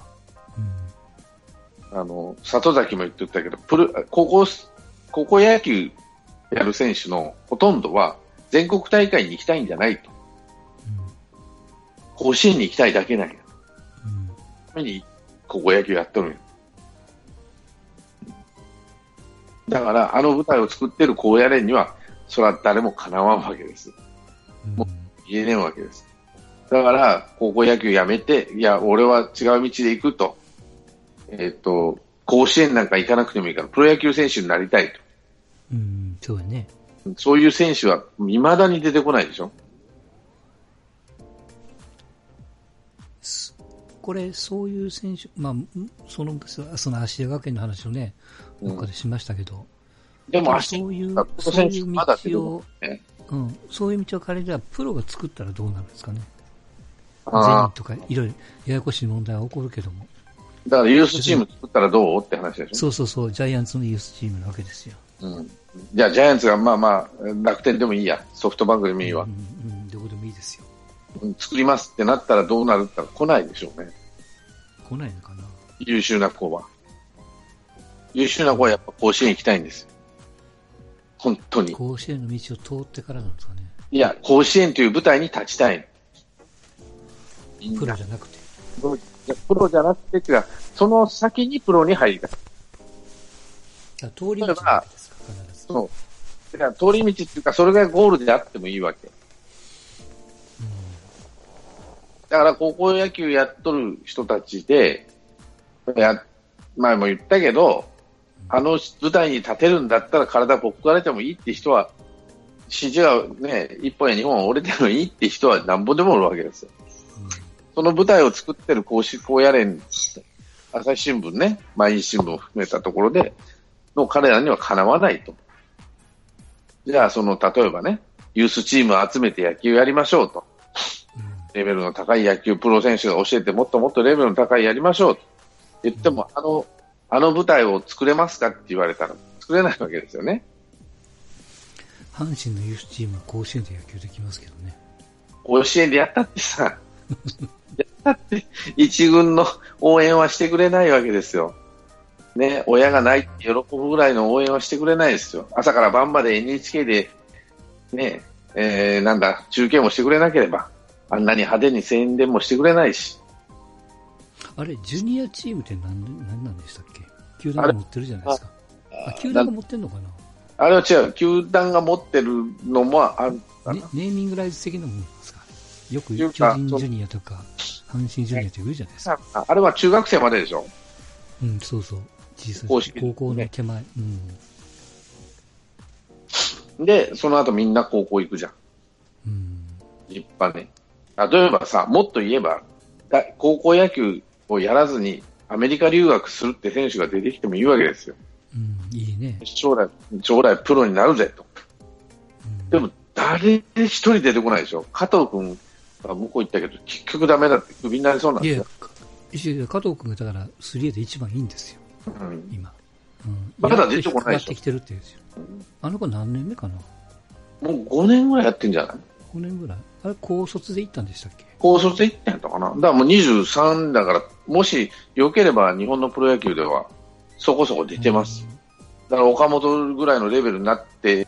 うん。あの、里崎も言ってたけど、プロ、高校、高校野球やる選手のほとんどは全国大会に行きたいんじゃないと。甲子園に行きたいだけなんや。うん。ために高校野球やっとるんや。だから、あの舞台を作ってる高野連には、それは誰もかなわんわけです。うん。も言えねえわけです。だから、高校野球やめて、いや、俺は違う道で行くと。えっ、と、甲子園なんか行かなくてもいいから、プロ野球選手になりたいうん。そうやね。と。そういう選手は未だに出てこないでしょ？すこれ、そういう選手、まあ、んその、その芦屋学園の話をね、うんどっかでしましたけど、でも、そういうそういう道こを、ね。うん、そういう道を借りれば、プロが作ったらどうなるんですかね。全あ員とか、いろいろ、ややこしい問題は起こるけども。あ、だからユースチーム作ったらどう？って話でしょ。そうそうそう、ジャイアンツのユースチームなわけですよ。うん。じゃあ、ジャイアンツがまあまあ、楽天でもいいや、ソフトバンクでもいいわう、ん、うん、どこでもいいですよ。うん作りますってなったらどうなるって言ったら来ないでしょうね。来ないのかな。優秀な子は。優秀な子はやっぱ甲子園行きたいんですよ。本当に。甲子園の道を通ってからなんですかね。いや、甲子園という舞台に立ちたい。プロじゃなくて。プロじゃなくて、違う、その先にプロに入りたい。あ通り道ですか。そう。だから通り道っていうか、それがゴールであってもいいわけ。だから高校野球やっとる人たちで、や、前も言ったけど、あの舞台に立てるんだったら体ぼっかれてもいいって人は、指示がね、一本や二本折れてもいいって人はなんぼでもおるわけですよ。その舞台を作ってる公式高野連、朝日新聞ね、毎日新聞を含めたところで、の彼らにはかなわないと。じゃあ、その、例えばね、ユースチームを集めて野球やりましょうと。レベルの高い野球プロ選手が教えてもっともっとレベルの高いやりましょうと言っても、あの、あの舞台を作れますかって言われたら作れないわけですよね。阪神のユースチームは甲子園で野球できますけどね。甲子園でやったってさ、やって一軍の応援はしてくれないわけですよ。ね、親がない喜ぶぐらいの応援はしてくれないですよ。朝から晩まで NHK で、ね、えー、なんだ、中継もしてくれなければ、あんなに派手に宣伝もしてくれないし。あれ、ジュニアチームって何何なんでしたっけ？球団が持ってるじゃないですか。あ、球団が持ってるのかな？あれは違う、球団が持ってるのもあるかな。ね、ネーミングライズ的なものよく巨人ジュニアとか、阪神ジュニアって言うじゃないですか。ああれは中学生まででしょ？うん、そうそう。高校の手前。うん。で、その後みんな高校行くじゃん。うん。立派ね。例えばさ、もっと言えば、だ高校野球をやらずにアメリカ留学するって選手が出てきてもいいわけですよ。うん、いいね。将来、将来プロになるぜと。うん、でも、誰一人出てこないでしょ。加藤君が向こう行ったけど、結局ダメだってクビになりそうなんいやですよ。、いや加藤君がだから 3A で一番いいんですよ、うん、今。うん。まだ出てこないでしょ上がってきてるって言うんですよ。あの子何年目かな？もう5年ぐらいやってんじゃない ?5 年ぐらいあれ、高卒で行ったんでしたっけ？高卒で行ってんやったかな？だからもう23だから、もし良ければ日本のプロ野球ではそこそこ出てます。だから岡本ぐらいのレベルになって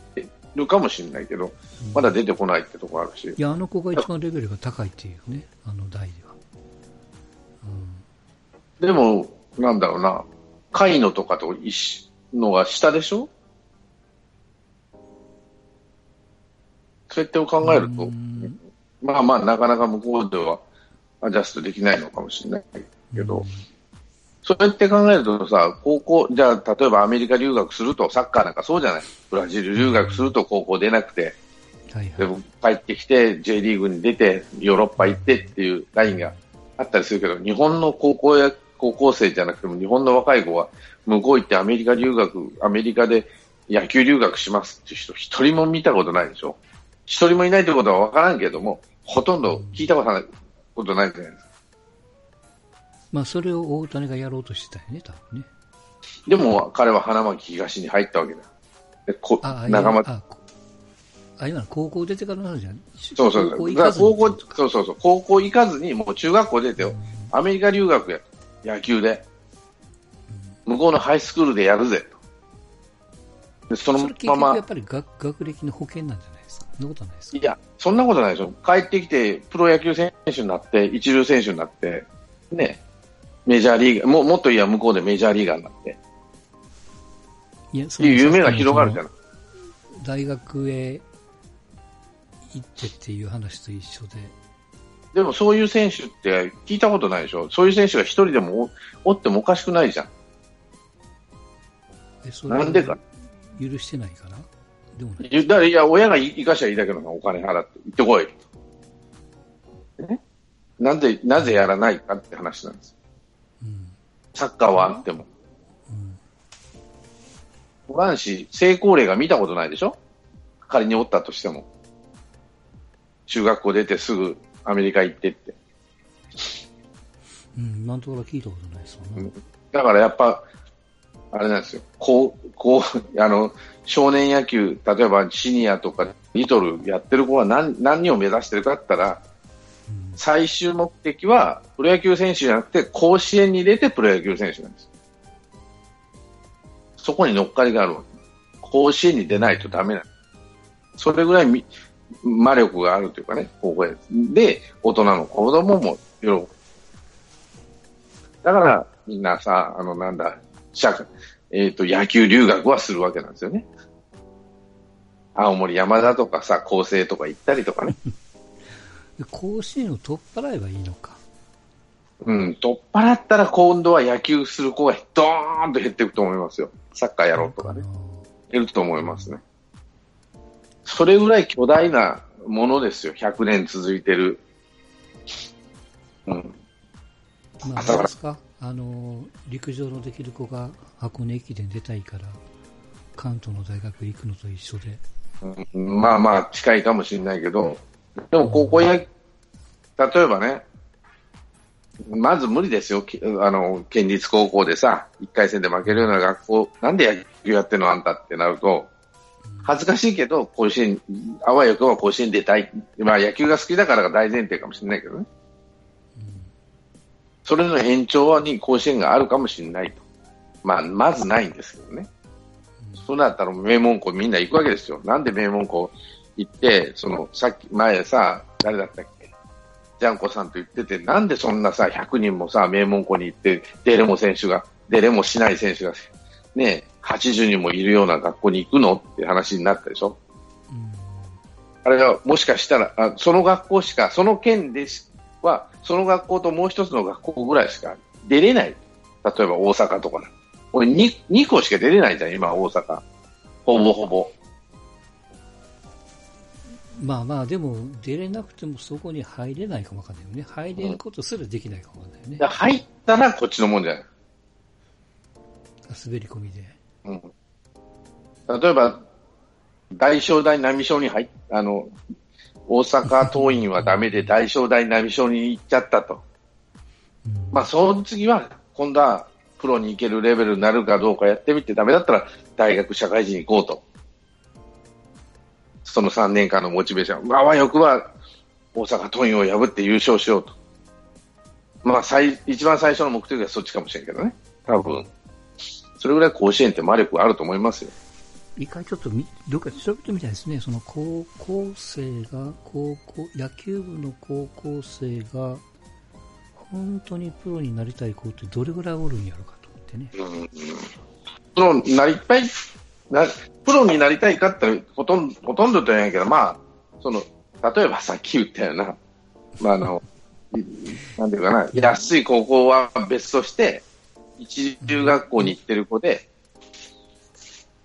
るかもしれないけど、うん。まだ出てこないってとこあるし。いや、あの子が一番レベルが高いっていうね、あの代では。うん。でも、なんだろうな、甲斐野とかと一緒のが下でしょ？そうやって考えると、うん。まあまあ、なかなか向こうではアジャストできないのかもしれないけど、そうやって考えるとさ、高校、じゃあ、例えばアメリカ留学すると、サッカーなんかそうじゃない？ブラジル留学すると高校出なくて、はいはい。でも帰ってきて J リーグに出て、ヨーロッパ行ってっていうラインがあったりするけど、日本の高校や高校生じゃなくても、日本の若い子は向こう行ってアメリカ留学、アメリカで野球留学しますっていう人、一人も見たことないでしょ？一人もいないということは分からんけども、ほとんど聞いたことないことないじゃないですか。まあ、それを大谷がやろうとしてたよね、多分ね。でも彼は花巻東に入ったわけだ。でこあ、あ仲間あ、こあ今の高校出てからの話じゃん。そうそう高校行か高校、そうそうそう。高校行かずに、もう中学校出てよ。アメリカ留学や。野球で。向こうのハイスクールでやるぜ。でそのまま局やっ、ぱり学学歴の保険なんじゃないですか。そんなことはないですか？いや、そんなことないでしょ。帰ってきて、プロ野球選手になって、一流選手になって、ね、メジャーリーガー、ももっと言えば向こうでメジャーリーガーになって、いや、そいう夢が広がるじゃない。大学へ行ってっていう話と一緒で。でもそういう選手って聞いたことないでしょ。そういう選手が一人でもおおってもおかしくないじゃん。えそれなんでか。許してないかな？でもね。いだいや、親が生かしゃいいだけのお金払って、行ってこい。ねなんで、なぜやらないかって話なんです。うん。サッカーはあっても。うん。おらんし、成功例が見たことないでしょ？仮におったとしても。中学校出てすぐアメリカ行ってって。うん。今のところ聞いたことないですもんね。だからやっぱ、あれなんですよ。こう、こう、あの、少年野球、例えばシニアとかリトルやってる子は何、何を目指してるかって言ったら、うん最終目的はプロ野球選手じゃなくて甲子園に出てプロ野球選手なんです。そこに乗っかりがあるわけ。甲子園に出ないとダメなん。それぐらい魔力があるというかね、高校野球で、大人の子供も喜ぶ。だから、みんなさ、あの、なんだ、社会、えっ、と、野球留学はするわけなんですよね。青森山田とかさ、高生とか行ったりとかね。で甲子園を取っ払えばいいのか。うん、取っ払ったら今度は野球する子がドーンと減っていくと思いますよ。サッカーやろうとかね。減ると思いますね。それぐらい巨大なものですよ。100年続いてる。うん。まあ、あれですか？あの、陸上のできる子が箱根駅伝出たいから、関東の大学行くのと一緒で。うんまあまあ近いかもしれないけど、でも高校や、例えばね、まず無理ですよ。きあの、県立高校でさ、1回戦で負けるような学校、なんで野球やってんのあんたってなると、恥ずかしいけど、甲子園、あわよくは甲子園出たい。まあ野球が好きだからが大前提かもしれないけどね。それの延長に甲子園があるかもしれないと。まあ、まずないんですけどね。そうなったら名門校みんな行くわけですよ。なんで名門校行って、その、さっき前さ、誰だったっけ？ジャンコさんと言ってて、なんでそんなさ、100人もさ、名門校に行って、出れも選手が、出れもしない選手が、ね、80人もいるような学校に行くの？って話になったでしょ？あれはもしかしたら、あその学校しか、その県でしは、その学校ともう一つの学校ぐらいしか出れない。例えば大阪とかね。俺 2, 2校しか出れないじゃん、今大阪。ほぼほぼ。まあまあ、でも出れなくてもそこに入れないかもわかんないよね。入れることすらできないかもわかんないよね。で入ったらこっちのもんじゃない。滑り込みで。うん。例えば、大正大並小に入っあの、大阪桐蔭はダメで 大正大並小に行っちゃったと。うんまあ、その次は、今度はプロに行けるレベルになるかどうかやってみてダメだったら、大学社会人行こうと。その3年間のモチベーション。まあわよくは、大阪桐蔭を破って優勝しようと。まあ、最、一番最初の目的はそっちかもしれんけどね。多分。それぐらい甲子園って魔力があると思いますよ。一回ちょっとみどっかで調べてみたいですね。その高校生が、高校、野球部の高校生が、本当にプロになりたい子ってどれぐらいおるんやろうかと思ってね。プロになりたい、なプロになりたいかってほとんど、ほとんどとは言えないけど、まあ、その、例えばさっき言ったような、まあ、あの、いなんていうかな、安い高校は別として、一流学校に行ってる子で、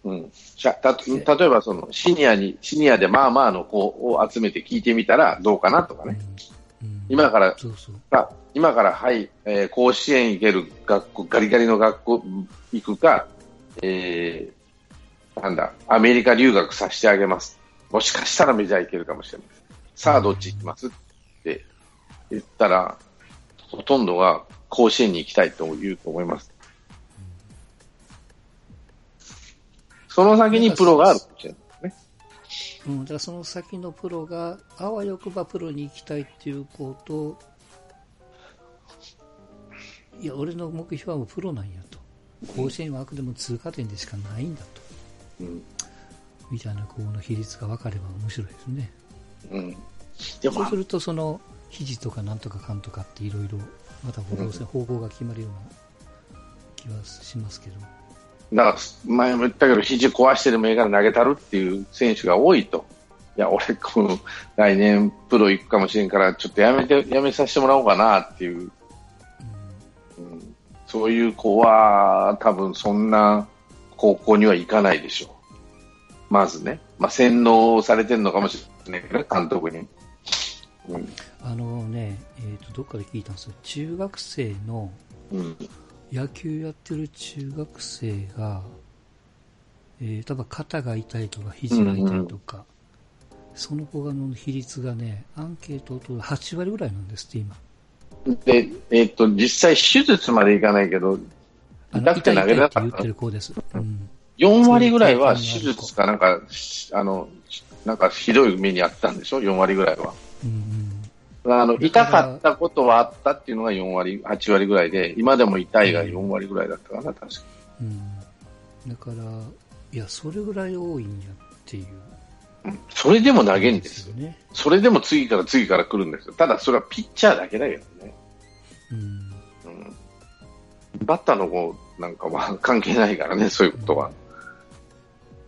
うん、た例えばそのシニアに、シニアでまあまあの子を集めて聞いてみたらどうかなとかね。うん今からそうそう。あ今から、はい、えー甲子園行ける学校、ガリガリの学校行くか、えーなんだ、アメリカ留学させてあげます。もしかしたらメジャー行けるかもしれません。さあ、どっち行きますって言ったら、ほとんどが甲子園に行きたいと言うと思います。その先にプロがあるかもしれないね。うん、だからその先のプロが、あわよくばプロに行きたいっていう子と、いや、俺の目標はプロなんやと。甲子園はあくでも通過点でしかないんだと。うん。みたいな子の比率が分かれば面白いですね。うん。そうす、ると、その、肘とかなんとかかんとかっていろいろ、また方向性、方向が決まるような気はしますけど。だから前も言ったけど、肘壊してでもいいから投げたるっていう選手が多いと。いや、俺、この来年プロ行くかもしれんから、ちょっとやめて、やめさせてもらおうかなっていう、うん、そういう子は多分そんな高校には行かないでしょう。まずね。まあ、洗脳されてるのかもしれないけどね、監督に。うん。あのね、えっ、と、どっかで聞いたんですよ。中学生の、うん。野球やってる中学生が、えー、例えば肩が痛いとか肘が痛いとか、その子がの比率がね、アンケートを取る8割ぐらいなんですって、今。で、えっと、実際手術までいかないけど、痛くて投げれなかった言ってる子です。うん。4割ぐらいは手術かなんか、あの、なんかひどい目にあったんでしょ ?4 割ぐらいは。うんあの、痛かったことはあったっていうのが4割、8割ぐらいで、今でも痛いが4割ぐらいだったかな、確かうん。うん。だから、いや、それぐらい多いんやっていう。それでも投げんですよ。ね。それでも次から次から来るんですよ。ただそれはピッチャーだけだよね。うん。うん。バッターの子なんかは関係ないからね、そういうことは。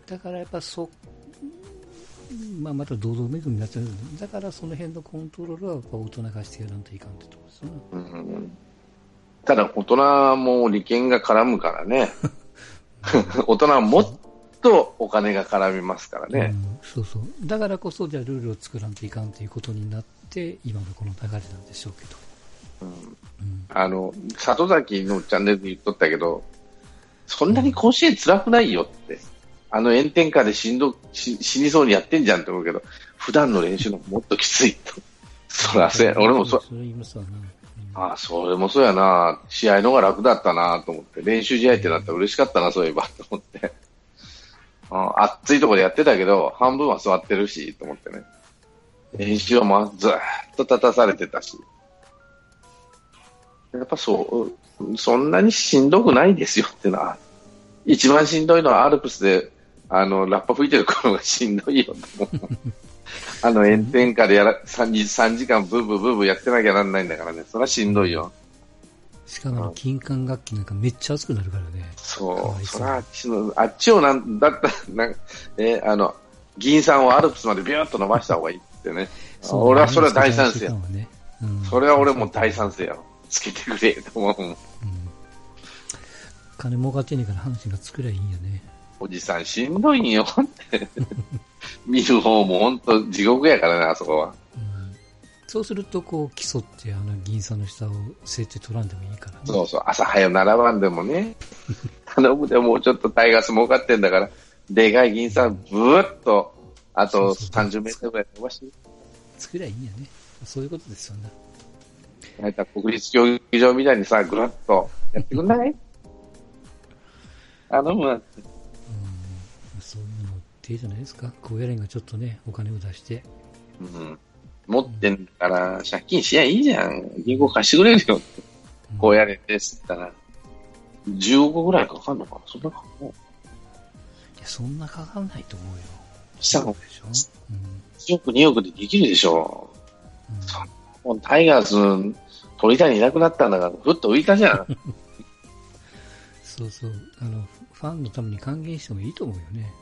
だからやっぱそ、まあ、また堂々巡りになっちゃうだからその辺のコントロールはやっぱ大人化してやらんといかんってとこですね。うんただ、大人も利権が絡むからね。大人はもっとお金が絡みますからね。うん、そうそう。だからこそ、じゃあルールを作らんといかんということになって、今のこの流れなんでしょうけど。あの、里崎のチャンネルで言っとったけど、そんなに甲子園辛くないよって。あの炎天下で死んど死死にそうにやってんじゃんって思うけど、普段の練習のもっときついと。そらせ、俺もそ、それ言いますわな。うんああ、それもそうやな。試合の方が楽だったなと思って。練習試合ってなったら嬉しかったな、そういえば、と思って。あ暑いところでやってたけど、半分は座ってるし、と思ってね。練習はまあずーっと立たされてたし。やっぱそう、そんなにしんどくないですよってな。一番しんどいのはアルプスで、あの、ラッパ吹いてる頃がしんどいよと思う。あの炎天下でやら 3, 時3時間ブーブーブーブーやってなきゃなんないんだからね。それはしんどいよ。しかも金管楽器なんかめっちゃ熱くなるからね。かそう。そそうれはあっちの、あっちをなんだったら、なんか、えあの、議員さんをアルプスまでビューッと伸ばした方がいいってね。そう俺はそれは大賛成や。ねうんそれは俺も大賛成や。つけてくれ、と思う。うん金儲かってんねえから阪神が作りゃいいんやね。おじさんしんどいんよって。見る方も本当地獄やからね、あそこは。うんそうすると、こう、競って、あの、銀さんの下を設定取らんでもいいからね。そうそう、朝早並ばんでもね。頼むでもうちょっとタイガース儲かってんだから、でかい銀さんブーッと、あとそうそう30メートルぐらい伸ばして。作りゃいいんやね。そういうことですよね。なんか国立競技場みたいにさ、ぐらっとやってくんない？頼むわって。うん。そういうのも手じゃないですか。高野連がちょっとね、お金を出して。うん。持ってんだから、借金しやいいじゃん。銀行貸してくれるよって。うんこうやれてって言ったら、10億ぐらいかかんのかな？そんなかかんないいや、そんなかかんないと思うよ。したのでしょ？うん。1億、2億でできるでしょ？うんもうタイガース、鳥谷いなくなったんだから、ふっと浮いたじゃん。そうそう。あの、ファンのために還元してもいいと思うよね。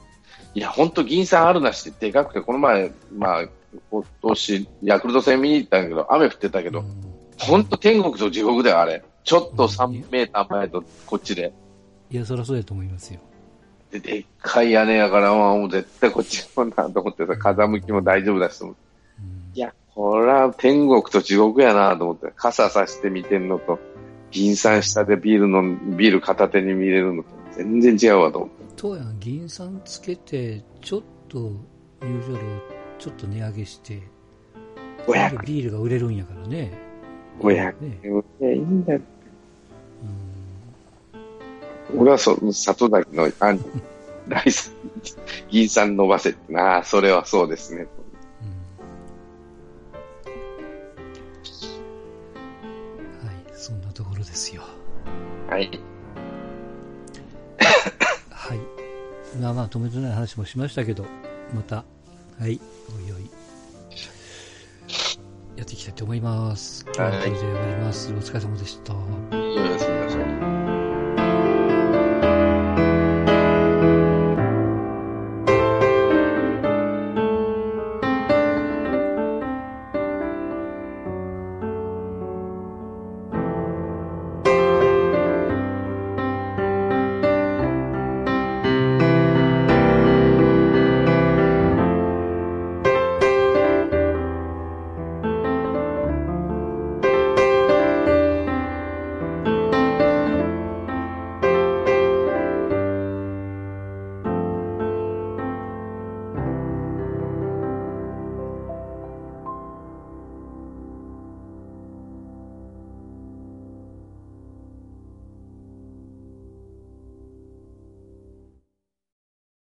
いや、ほんと銀さんあるなしってでかくて、この前、まあ、今年、ヤクルト戦見に行ったんだけど、雨降ってたけど、うんほんと天国と地獄だよ、あれ。ちょっと3メーター前とこっちで。いや、そりゃそうやと思いますよ。で、でっかい屋根やから、まあ、もう絶対こっちもなと思ってさ、風向きも大丈夫だしと思って。うんいや、これは天国と地獄やなと思って、傘さして見てんのと、銀さん下でビールの、ビール片手に見れるのと、全然違うわと思って。当やん、銀さんつけて、ちょっと入場料ちょっと値上げして、500ビールが売れるんやからね。500ね。円でいいんだよ。うん俺はその、里崎の兄、ライさん、銀さん伸ばせってな、ああ、それはそうですね。はい。はい。まあまあ、止めてない話もしましたけど、また、はい、おいおい、やっていきたいと思います。今日はこれで終わります。お疲れ様でした。